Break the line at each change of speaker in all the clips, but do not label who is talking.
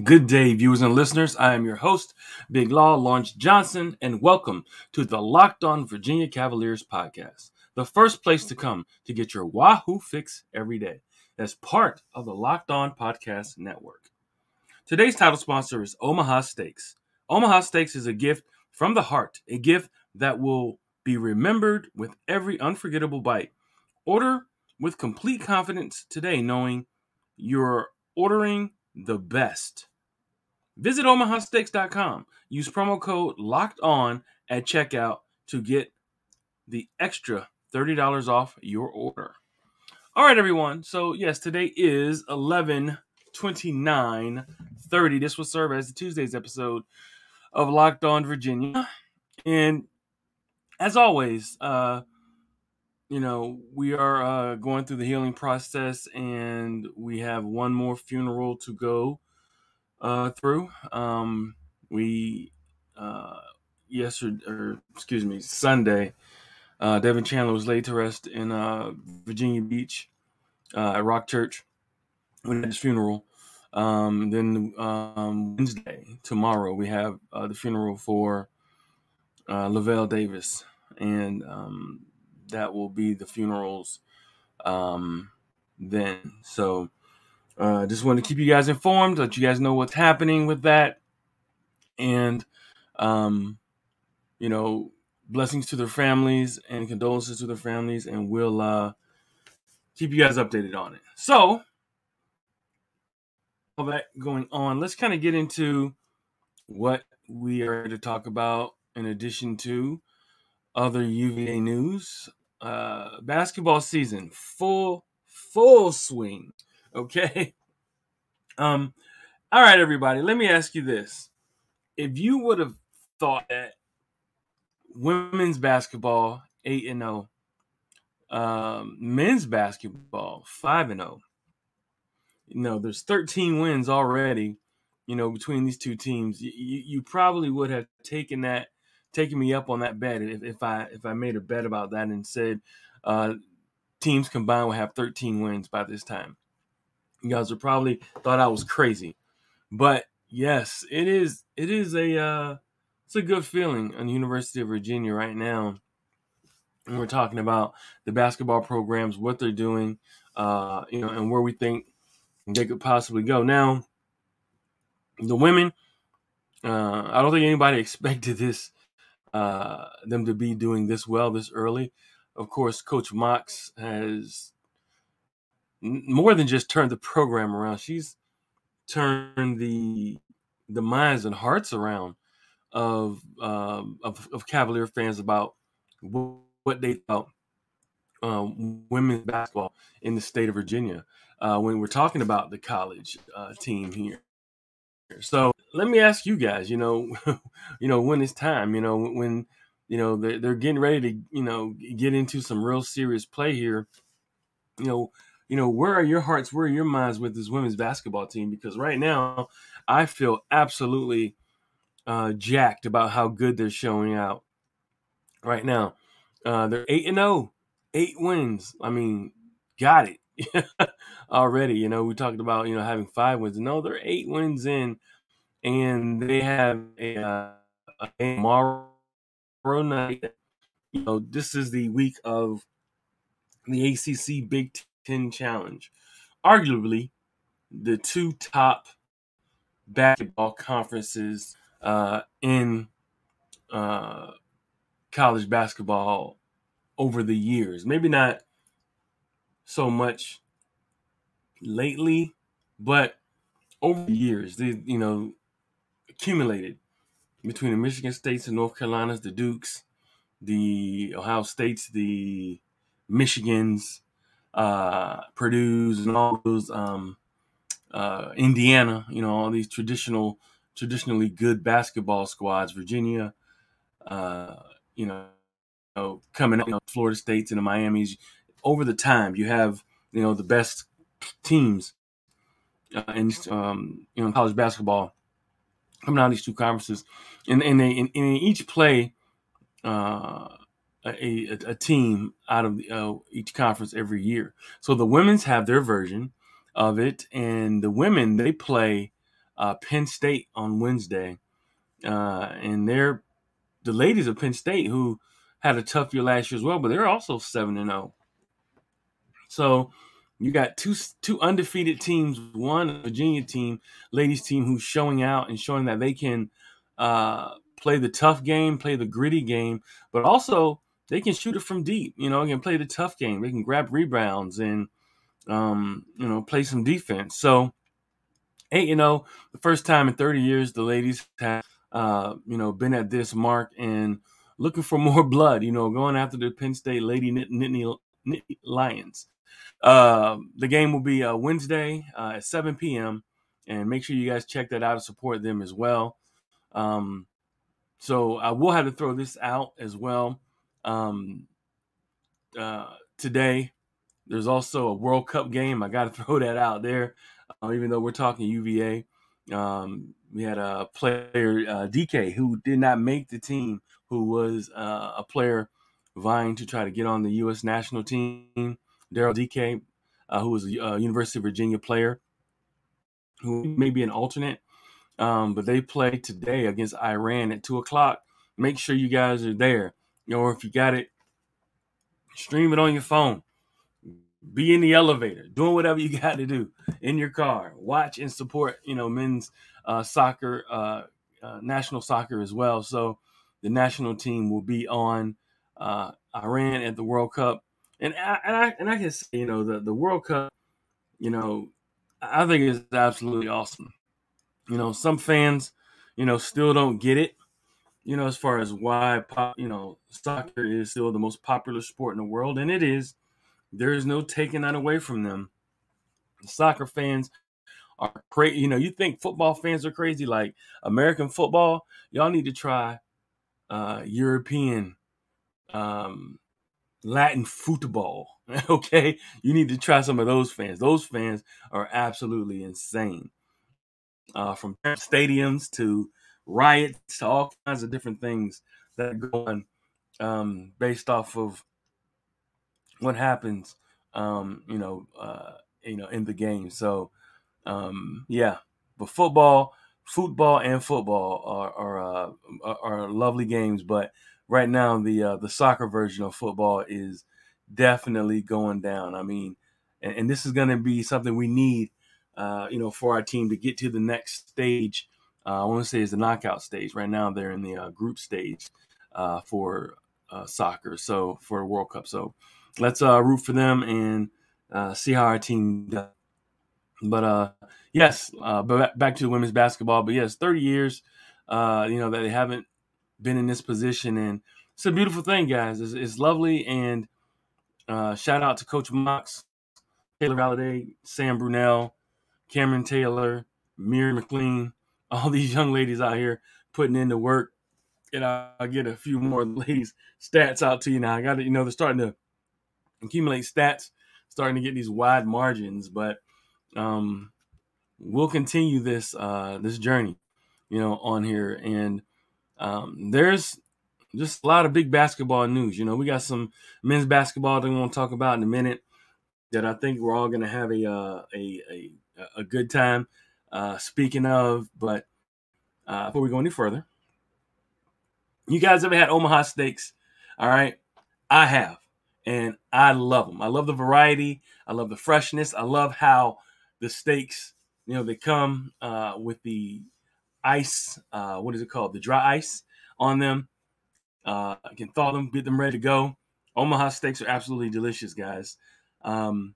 Good day, viewers and listeners. I am your host, Big Law Launch Johnson, and welcome to the Locked On Virginia Cavaliers podcast, the first place to come to get your Wahoo fix every day as part of the Locked On Podcast Network. Today's title sponsor is Omaha Steaks. Omaha Steaks is a gift from the heart, a gift that will be remembered with every unforgettable bite. Order with complete confidence today, knowing you're ordering the best. Visit omahasteaks.com. Use promo code locked on at checkout to get the extra $30 off your order. All right, everyone. So, yes, today is 11 29 30. This will serve as the Tuesday's episode of Locked On Virginia. And as always, uh, you know, we are uh, going through the healing process and we have one more funeral to go uh, through. Um, we, uh, yesterday, or excuse me, Sunday, uh, Devin Chandler was laid to rest in uh, Virginia Beach uh, at Rock Church when his funeral. Um, then um, Wednesday, tomorrow, we have uh, the funeral for uh, Lavel Davis, and um, that will be the funerals um, then. So uh, just want to keep you guys informed, let you guys know what's happening with that, and um, you know, blessings to their families and condolences to their families, and we'll uh, keep you guys updated on it. So all that going on, let's kind of get into what we are to talk about in addition to other UVA news uh, basketball season full full swing. Okay. Um. All right, everybody. Let me ask you this: If you would have thought that women's basketball eight and zero, um, men's basketball five and zero, you know, there's 13 wins already. You know, between these two teams, you, you probably would have taken that taking me up on that bet if, if I if I made a bet about that and said uh, teams combined will have 13 wins by this time. You guys would probably thought I was crazy, but yes, it is. It is a uh, it's a good feeling on the University of Virginia right now. And we're talking about the basketball programs, what they're doing, uh, you know, and where we think they could possibly go. Now, the women, uh, I don't think anybody expected this uh, them to be doing this well this early. Of course, Coach Mox has more than just turned the program around. She's turned the the minds and hearts around of um, of, of, Cavalier fans about what, what they thought um, women's basketball in the state of Virginia. Uh, when we're talking about the college uh, team here, so let me ask you guys, you know, you know, when it's time, you know, when you know they're, they're getting ready to, you know, get into some real serious play here, you know, you know, where are your hearts, where are your minds with this women's basketball team? Because right now, I feel absolutely uh, jacked about how good they're showing out. Right now, uh, they're eight and zero, oh, eight wins. I mean, got it already. You know, we talked about you know having five wins. No, they're eight wins in, and they have a, uh, a tomorrow night. You know, this is the week of the ACC Big Ten Challenge, arguably the two top basketball conferences uh, in uh, college basketball over the years. Maybe not so much lately, but over the years, they you know accumulated between the Michigan States and North Carolinas, the Dukes, the Ohio States, the Michigans, uh, Purdue's, and all those um, uh, Indiana. You know all these traditional, traditionally good basketball squads. Virginia, uh, you know, coming up, you know, Florida States and the Miami's. Over the time, you have you know the best teams uh, in um, you know college basketball coming out of these two conferences, and and they in, in each play uh, a, a, team out of uh, each conference every year. So the women's have their version of it, and the women they play uh, Penn State on Wednesday, uh, and they're the ladies of Penn State who had a tough year last year as well, but they're also seven and zero. So you got two two undefeated teams, one Virginia team, ladies team, who's showing out and showing that they can uh, play the tough game, play the gritty game, but also they can shoot it from deep. You know, they can play the tough game. They can grab rebounds and um, you know play some defense. So eight you know the first time in 30 years the ladies have uh, you know been at this mark and looking for more blood. You know, going after the Penn State Lady Nittany, Nittany Lions. Uh, the game will be uh, Wednesday uh, at 7 p.m. And make sure you guys check that out and support them as well. Um, so I will have to throw this out as well. Um, uh, today, there's also a World Cup game. I got to throw that out there, uh, even though we're talking UVA. Um, we had a player, uh, Dike, who did not make the team, who was a player vying to try to get on the U.S. national team. Daryl Dike, uh, who was a uh, University of Virginia player, who may be an alternate. Um, but they play today against Iran at two o'clock. Make sure you guys are there. Or if you got it, stream it on your phone. Be in the elevator, doing whatever you got to do in your car. Watch and support, you know, men's uh, soccer, uh, uh, national soccer as well. So the national team will be on uh, Iran at the World Cup and I, and I and I can say, you know, the the World Cup, you know, I think is absolutely awesome. You know, some fans, you know, still don't get it. You know, as far as why, pop, you know, soccer is still the most popular sport in the world, and it is. There is no taking that away from them. Soccer fans are crazy. You know, you think football fans are crazy, like American football. Y'all need to try uh, European um, Latin football. Okay, you need to try some of those fans. Those fans are absolutely insane. Uh, from stadiums to riots to all kinds of different things that go on um, based off of what happens, um, you know, uh, you know, in the game. So, um, yeah, but football, football, and football are are, uh, are lovely games, but right now the uh, the soccer version of football is definitely going down. I mean, and, and this is going to be something we need, uh, you know, for our team to get to the next stage. Uh, I want to say is the knockout stage. Right now, they're in the uh, group stage uh, for uh, soccer, so for the World Cup. So let's root for them and see how our team does. But yes, but back to women's basketball. But yes, 30 years, you know, that they haven't been in this position, and it's a beautiful thing, guys. It's, it's lovely, and uh, shout out to Coach Mox, Taylor Valladay, Sam Brunelle, Camryn Taylor, Miri McLean, all these young ladies out here putting in the work. And I'll get a few more ladies stats out to you now. I got to, you know, they're starting to accumulate stats, starting to get these wide margins, but um, we'll continue this uh, this journey, you know, on here. And um, there's just a lot of big basketball news. You know, we got some men's basketball that we want to talk about in a minute that I think we're all going to have a, uh, a, a a good time. Uh, speaking of, but uh, before we go any further, you guys ever had Omaha steaks? All right, I have, and I love them. I love the variety. I love the freshness. I love how the steaks, you know, they come uh, with the ice. Uh, what is it called? The dry ice on them. Uh, I can thaw them, get them ready to go. Omaha steaks are absolutely delicious, guys. Um,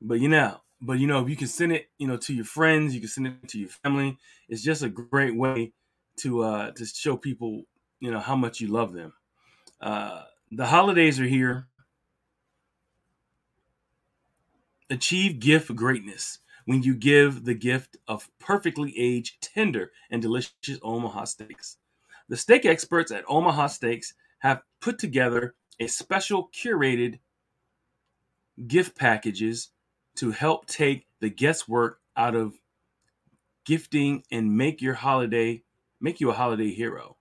but you know, but you know, if you can send it, you know, to your friends, you can send it to your family. It's just a great way to uh, to show people, you know, how much you love them. Uh, the holidays are here. Achieve gift greatness when you give the gift of perfectly aged, tender, and delicious Omaha steaks. The steak experts at Omaha Steaks have put together a special curated gift packages to help take the guesswork out of gifting and make your holiday make you a holiday hero.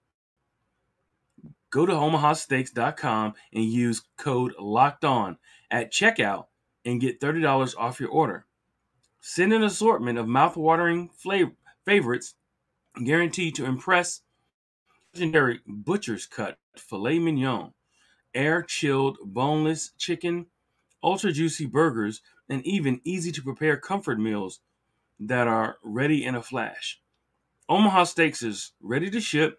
Go to omahasteaks.com and use code locked on at checkout and get $30 off your order. Send an assortment of mouthwatering flavor, favorites, guaranteed to impress. Legendary butcher's cut filet mignon, air chilled boneless chicken, ultra juicy burgers, and even easy to prepare comfort meals that are ready in a flash. Omaha Steaks is ready to ship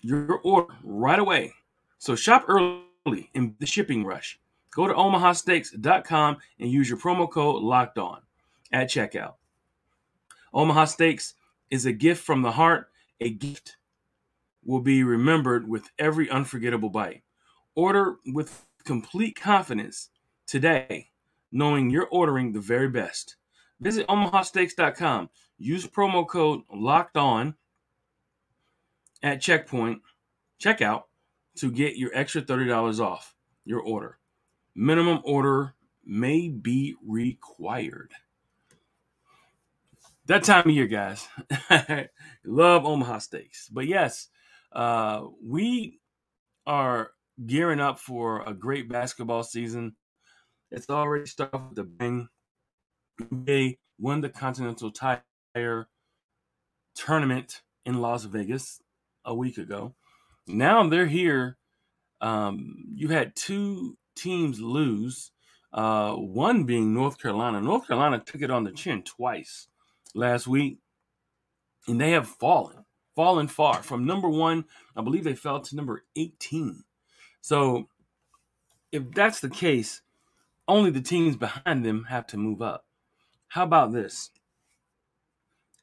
your order right away. So shop early in the shipping rush. Go to omahasteaks.com and use your promo code locked on at checkout. Omaha Steaks is a gift from the heart. A gift will be remembered with every unforgettable bite. Order with complete confidence today, knowing you're ordering the very best. Visit omahasteaks.com. Use promo code locked on at checkpoint checkout to get your extra $30 off your order. Minimum order may be required. That time of year, guys. Love Omaha Steaks. But yes, uh, we are gearing up for a great basketball season. It's already started with the bang. They won the Continental Tire tournament in Las Vegas a week ago. Now they're here. Um, you had two teams lose, uh, one being North Carolina. North Carolina took it on the chin twice last week, and they have fallen, fallen far from number one. I believe they fell to number 18. So, if that's the case, only the teams behind them have to move up. How about this?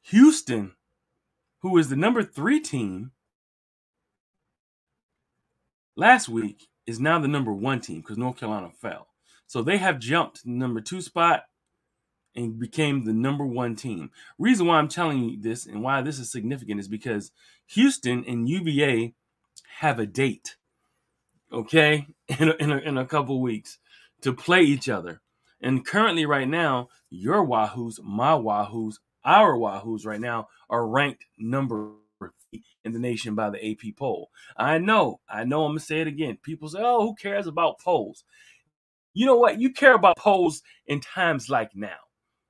Houston, who is the number three team, last week is now the number one team because North Carolina fell. So they have jumped number two spot and became the number one team. Reason why I'm telling you this and why this is significant is because Houston and UVA have a date, okay, in a, in a, in a couple weeks to play each other. And currently, right now, your Wahoos, my Wahoos, our Wahoos right now are ranked number in the nation by the AP poll. I know, I know, I'm gonna say it again. People say, oh, who cares about polls? You know what? You care about polls in times like now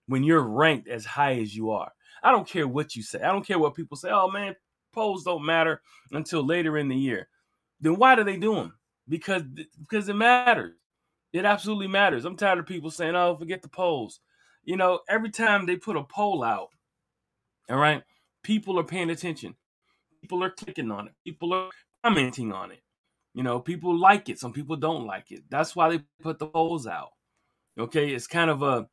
when you're ranked as high as you are. I don't care what you say. I don't care what people say. Oh man, polls don't matter until later in the year. Then why do they do them? Because because it matters. It absolutely matters. I'm tired of people saying, "Oh, forget the polls." You know, every time they put a poll out, all right, people are paying attention. People are clicking on it. People are commenting on it. You know, people like it. Some people don't like it. That's why they put the polls out. Okay, it's kind of a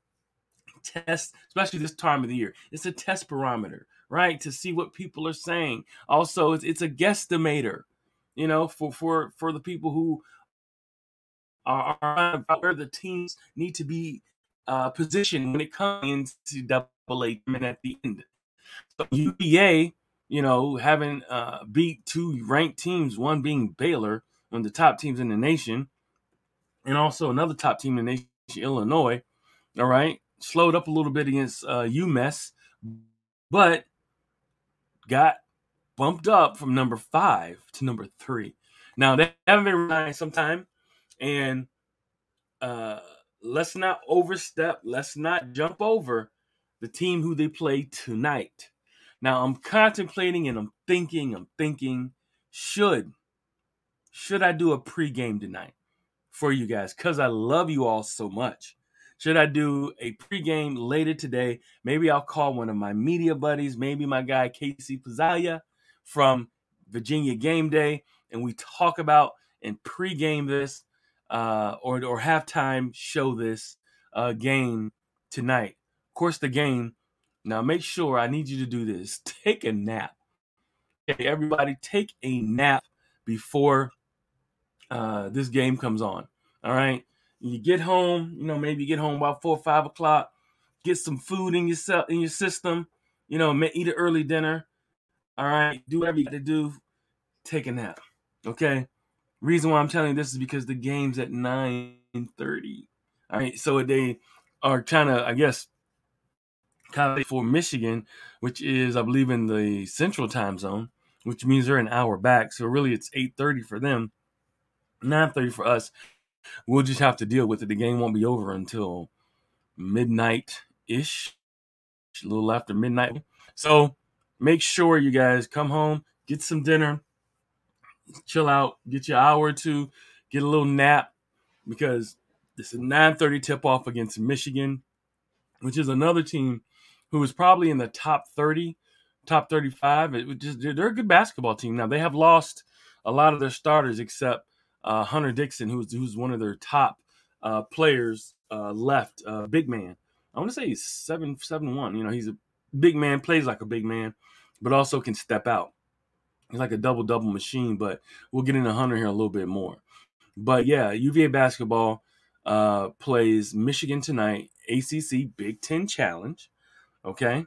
test, especially this time of the year. It's a test barometer, right, to see what people are saying. Also, it's, it's a guesstimator, you know, for for for the people who are, are where the teams need to be uh, positioned when it comes into double A at the end. So UVA you know, having uh, beat two ranked teams, one being Baylor, one of the top teams in the nation, and also another top team in the nation, Illinois. All right, slowed up a little bit against uh, UMass, but got bumped up from number five to number three. Now they haven't been relying some time, and uh, let's not overstep. Let's not jump over the team who they play tonight. Now I'm contemplating and I'm thinking, I'm thinking, should should I do a pregame tonight for you guys? Because I love you all so much. Should I do a pregame later today? Maybe I'll call one of my media buddies, maybe my guy Casey Pizzalia from Virginia Game Day, and we talk about and pregame this uh, or or halftime show this uh, game tonight. Of course, the game now make sure I need you to do this. Take a nap. Okay, everybody, take a nap before uh, this game comes on. All right. You get home, you know, maybe you get home about four or five o'clock. Get some food in your in your system. You know, eat an early dinner. All right, do whatever you got to do. Take a nap. Okay. Reason why I'm telling you this is because the game's at 9:30. All right, so they are trying to, I guess, of for Michigan, which is I believe in the Central Time Zone, which means they're an hour back. So really, it's eight thirty for them, nine thirty for us. We'll just have to deal with it. The game won't be over until midnight ish. a little after midnight. So make sure you guys come home, get some dinner, chill out, get your hour or two, get a little nap because this is 9:30 tip off against Michigan, which is another team who is probably in the top 30, top 35. It just they're a good basketball team. Now they have lost a lot of their starters except uh, Hunter Dickinson, who's who's one of their top uh, players uh, left, uh, big man. I want to say he's seven seven one. You know, he's a big man, plays like a big man, but also can step out. He's like a double double machine. But we'll get into Hunter here a little bit more. But yeah, UVA basketball uh, plays Michigan tonight, ACC Big Ten Challenge. Okay,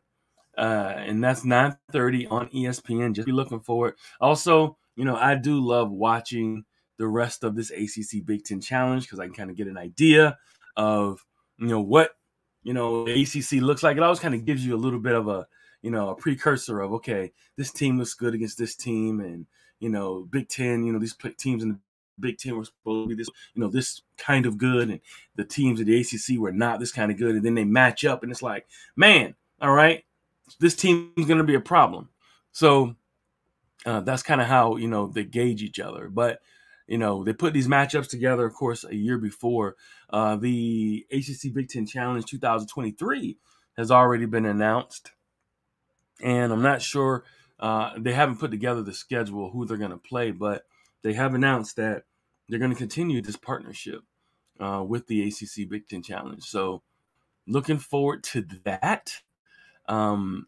uh, and that's 9:30 on ESPN. Just be looking for it. Also, you know, I do love watching the rest of this ACC Big Ten Challenge because I can kind of get an idea of you know what you know ACC looks like. It always kind of gives you a little bit of a you know a precursor of okay, this team looks good against this team, and you know Big Ten, you know these teams in the Big Ten were supposed to be this, you know, this kind of good, and the teams of the ACC were not this kind of good, and then they match up, and it's like, man, all right, this team is going to be a problem. So uh, that's kind of how you know they gauge each other. But you know they put these matchups together, of course, a year before uh, the ACC Big Ten Challenge 2023 has already been announced, and I'm not sure uh, they haven't put together the schedule who they're going to play, but they have announced that they're going to continue this partnership uh, with the ACC Big Ten Challenge. So, looking forward to that. Um,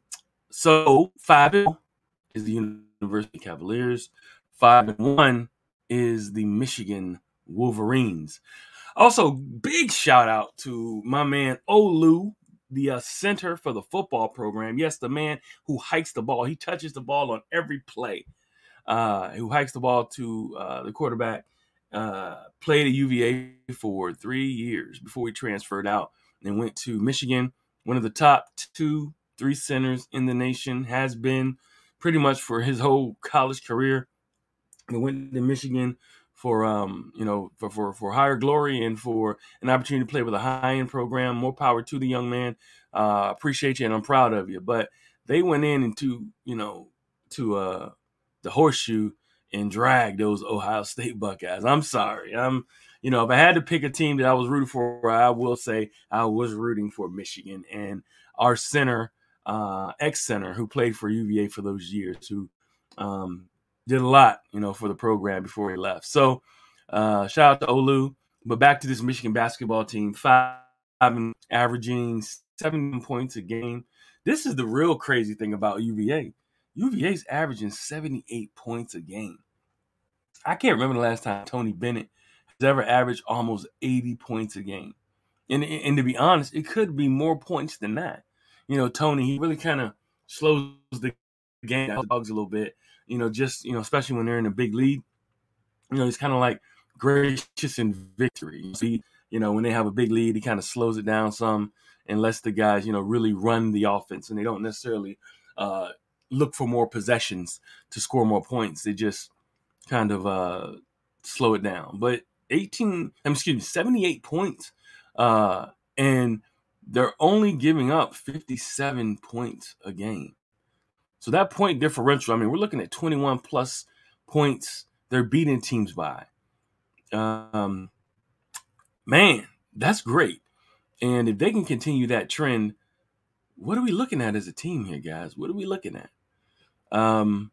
so, five is the University Cavaliers. Five and one is the Michigan Wolverines. Also, big shout out to my man Olu, the uh, center for the football program. Yes, the man who hikes the ball. He touches the ball on every play. Uh, who hikes the ball to uh, the quarterback uh, played at UVA for three years before he transferred out and went to Michigan. One of the top two, three centers in the nation has been pretty much for his whole college career. He went to Michigan for um, you know, for, for for higher glory and for an opportunity to play with a high end program. More power to the young man. Uh, appreciate you and I'm proud of you. But they went in into you know to uh, the horseshoe and drag those Ohio State Buckeyes. I'm sorry. I'm, you know, if I had to pick a team that I was rooting for, I will say I was rooting for Michigan and our center, uh, ex center who played for UVA for those years, who um, did a lot, you know, for the program before he left. So, uh, shout out to Olu. But back to this Michigan basketball team, five averaging seven points a game. This is the real crazy thing about UVA. UVA's averaging 78 points a game. I can't remember the last time Tony Bennett has ever averaged almost 80 points a game. And, and to be honest, it could be more points than that. You know, Tony, he really kind of slows the game down dogs a little bit, you know, just, you know, especially when they're in a big lead. You know, he's kind of like gracious in victory. You see, you know, when they have a big lead, he kind of slows it down some and lets the guys, you know, really run the offense. And they don't necessarily uh, look for more possessions to score more points. They just kind of uh, slow it down. But 18, I'm excuse me, 78 points. Uh, and they're only giving up 57 points a game. So that point differential, I mean, we're looking at 21 plus points they're beating teams by. Um, man, that's great. And if they can continue that trend, what are we looking at as a team here, guys? What are we looking at? Um,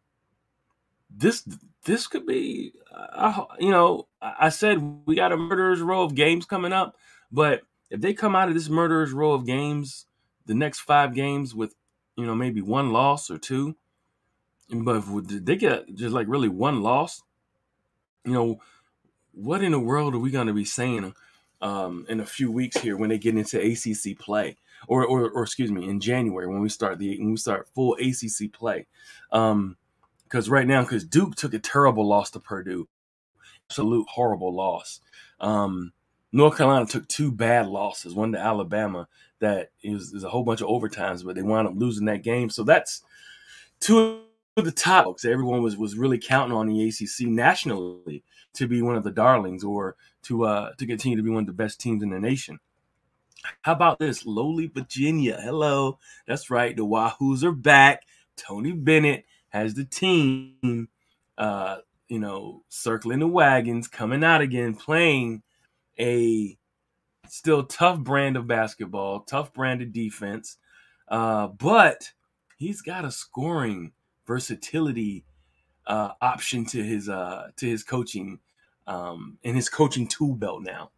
this this could be, uh, you know, I said we got a murderer's row of games coming up, but if they come out of this murderer's row of games, the next five games with, you know, maybe one loss or two, but if they get just like really one loss, you know, what in the world are we going to be saying um, in a few weeks here when they get into ACC play? or, or, or excuse me, in January when we start the when we start full ACC play. Um, because right now, because Duke took a terrible loss to Purdue, absolute horrible loss. Um, North Carolina took two bad losses, one to Alabama that is, is a whole bunch of overtimes, but they wound up losing that game. So that's two of the topics everyone was was really counting on the ACC nationally to be one of the darlings or to uh, to continue to be one of the best teams in the nation. How about this? Lowly Virginia. Hello. That's right. The Wahoos are back. Tony Bennett has the team, uh, you know, circling the wagons, coming out again, playing a still tough brand of basketball, tough brand of defense. Uh, but he's got a scoring versatility uh, option to his uh, to his coaching um, and his coaching tool belt now.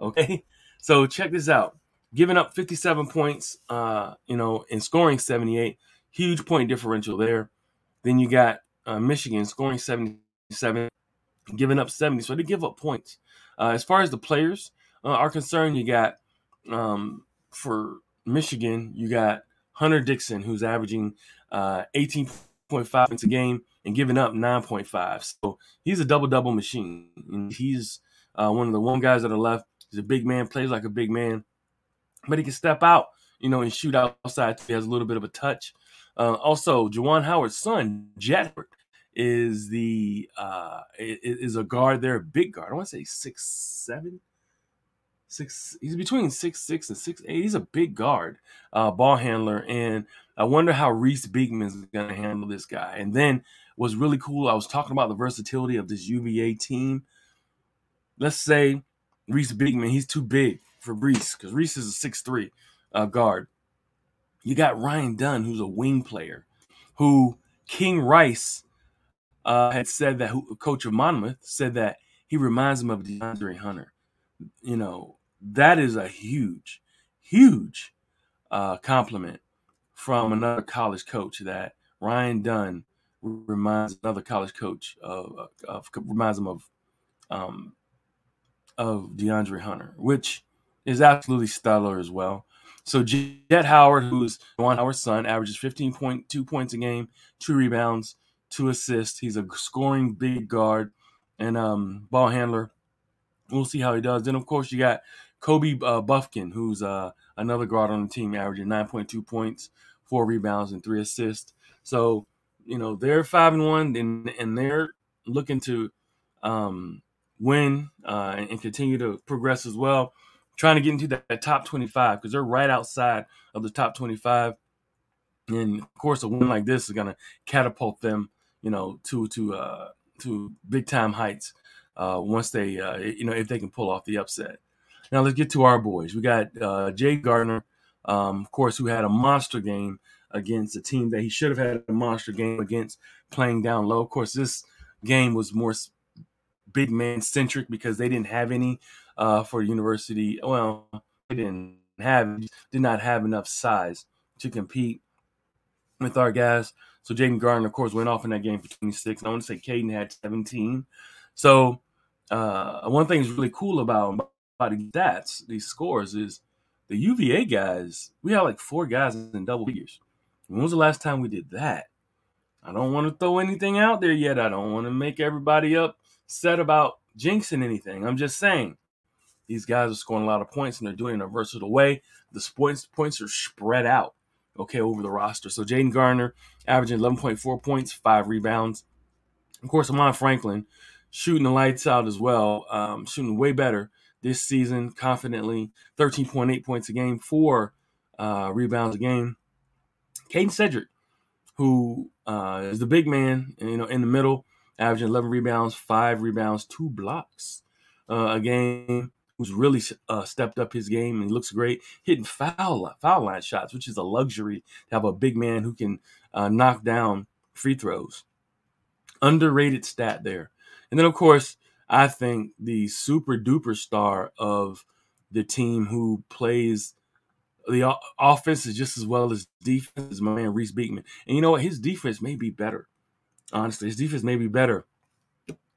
Okay, so check this out: giving up 57 points, uh, you know, and scoring 78, huge point differential there. Then you got uh, Michigan scoring 77, giving up 70, so they give up points. Uh, as far as the players uh, are concerned, you got um, for Michigan, you got Hunter Dickinson, who's averaging uh, 18.5 points a game and giving up 9.5. So he's a double double machine. And he's uh, one of the one guys that are left. He's a big man, plays like a big man, but he can step out, you know, and shoot outside. He has a little bit of a touch. Uh, also, Juwan Howard's son, Jett, is the uh, is a guard there, a big guard. I want to say six seven, six. He's between six six and six eight. He's a big guard, uh, ball handler, and I wonder how Reece Beekman is going to handle this guy. And then was really cool. I was talking about the versatility of this UVA team. Let's say Reece Beekman, he's too big for Reece because Reece is a six three uh, guard. You got Ryan Dunn, who's a wing player, who King Rice uh, had said that who, coach of Monmouth said that he reminds him of DeAndre Hunter. You know, that is a huge, huge uh, compliment from another college coach that Ryan Dunn reminds another college coach of, of reminds him of um, of DeAndre Hunter, which is absolutely stellar as well. So Jett Howard, who's Juwan Howard's son, averages 15.2 points a game, two rebounds, two assists. He's a scoring big guard and um, ball handler. We'll see how he does. Then, of course, you got Kobe uh, Bufkin, who's uh, another guard on the team, averaging 9.2 points, four rebounds, and three assists. So, you know, they're five and one, and and they're looking to um, win uh, and, and continue to progress as well. Trying to get into that, that top 25 because they're right outside of the top 25. And of course, a win like this is going to catapult them you know, to to uh, to big time heights uh, once they uh, you know if they can pull off the upset. Now let's get to our boys. We got uh, Jay Gardner, um, of course, who had a monster game against a team that he should have had a monster game against, playing down low. Of course, this game was more big man centric because they didn't have any uh, for university. Well, they didn't have did not have enough size to compete with our guys. So Jayden Gardner, of course, went off in that game for 26. I want to say Kadin had 17. So uh, one thing that's really cool about, about these these scores, is the UVA guys, we have like four guys in double figures. When was the last time we did that? I don't want to throw anything out there yet. I don't want to make everybody upset about jinxing anything. I'm just saying these guys are scoring a lot of points and they're doing it in a versatile way. The points points are spread out okay, over the roster. So Jayden Gardner averaging 11.4 points, five rebounds. Of course, Armaan Franklin shooting the lights out as well, um, shooting way better this season, confidently, 13.8 points a game, four uh, rebounds a game. Kadin Shedrick, who uh, is the big man, you know, in the middle, averaging 11 rebounds, five rebounds, two blocks uh, a game who's really uh, stepped up his game and he looks great, hitting foul foul line shots, which is a luxury to have a big man who can uh, knock down free throws. Underrated stat there. And then, of course, I think the super duper star of the team who plays the offense is just as well as defense is my man Reece Beekman. And you know what? His defense may be better. Honestly, his defense may be better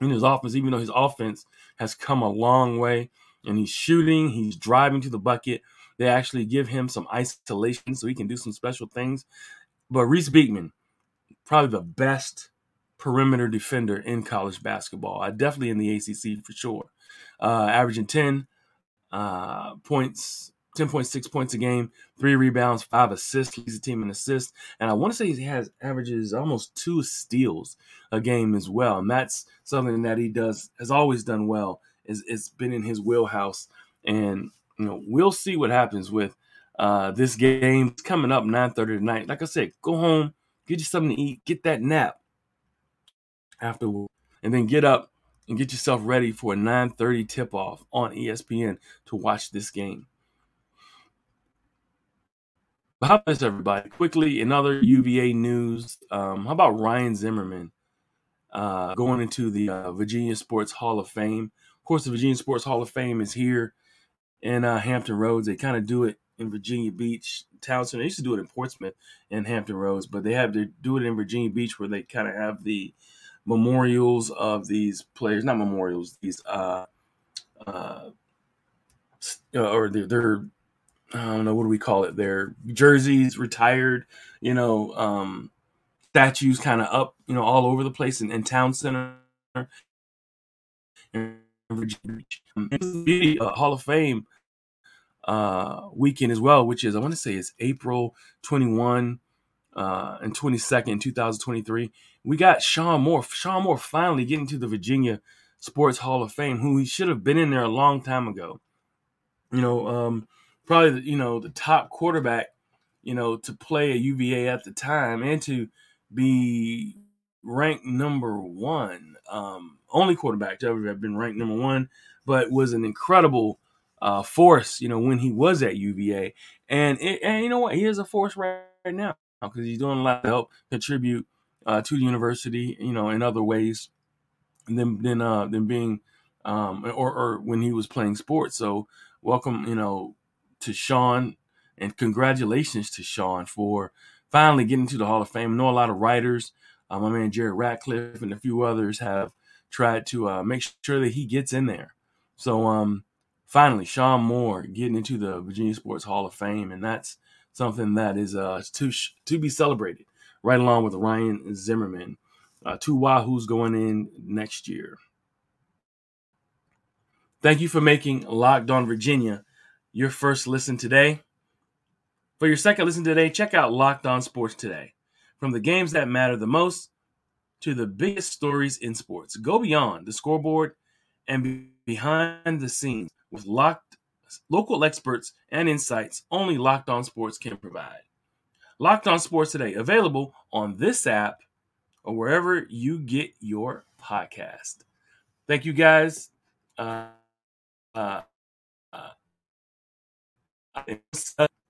in his offense, even though his offense has come a long way and he's shooting, he's driving to the bucket. They actually give him some isolation so he can do some special things. But Reece Beekman, probably the best perimeter defender in college basketball. Uh, definitely in the ACC for sure. Uh, averaging 10 uh, points, 10.6 points a game, three rebounds, five assists. Leads the team in assists. And I want to say he has averages almost two steals a game as well. And that's something that he does, has always done well is it's been in his wheelhouse. And you know, we'll see what happens with uh, this game. It's coming up 9:30 tonight. Like I said, go home, get you something to eat, get that nap afterward, and then get up and get yourself ready for a 9:30 tip-off on ESPN to watch this game. But how about everybody? Quickly, in other UVA news, um, how about Ryan Zimmerman uh, going into the uh, Virginia Sports Hall of Fame? Course, the Virginia Sports Hall of Fame is here in uh, Hampton Roads. They kind of do it in Virginia Beach, Townsend. They used to do it in Portsmouth and Hampton Roads, but they have to do it in Virginia Beach where they kind of have the memorials of these players, not memorials, these uh, uh, or they're, they're I don't know what do we call it? Their jerseys retired, you know, um, statues kind of up, you know, all over the place in, in town center. Virginia Beach. Uh, Hall of Fame uh, weekend as well, which is I want to say it's April 21 uh, and 22nd, 2023. We got Shawn Moore. Shawn Moore finally getting to the Virginia Sports Hall of Fame, who he should have been in there a long time ago. You know, um, probably you know the top quarterback, you know, to play at UVA at the time and to be ranked number one, um, only quarterback to ever have been ranked number one, but was an incredible uh, force, you know, when he was at UVA. And, it, and you know what? He is a force right, now because he's doing a lot to help contribute uh, to the university, you know, in other ways than than uh, than being um, or, or when he was playing sports. So welcome, you know, to Shawn and congratulations to Shawn for finally getting to the Hall of Fame. I know a lot of writers, uh, my man Jared Ratcliffe and a few others have tried to uh, make sure that he gets in there. So um, finally, Shawn Moore getting into the Virginia Sports Hall of Fame, and that's something that is uh, to to be celebrated, right along with Ryan Zimmerman, uh, two Wahoos going in next year. Thank you for making Locked On Virginia your first listen today. For your second listen today, check out Locked On Sports Today. From the games that matter the most to the biggest stories in sports, go beyond the scoreboard and be behind the scenes with locked local experts and insights only Locked On Sports can provide. Locked On Sports Today, available on this app or wherever you get your podcast. Thank you guys. Uh, uh, uh,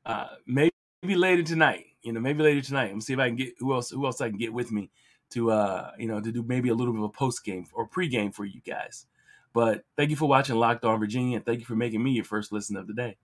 uh, maybe later tonight. You know, maybe later tonight. I'm gonna see if I can get who else who else I can get with me to uh, you know, to do maybe a little bit of a post game or pre game for you guys. But thank you for watching Locked On Virginia, and thank you for making me your first listen of the day.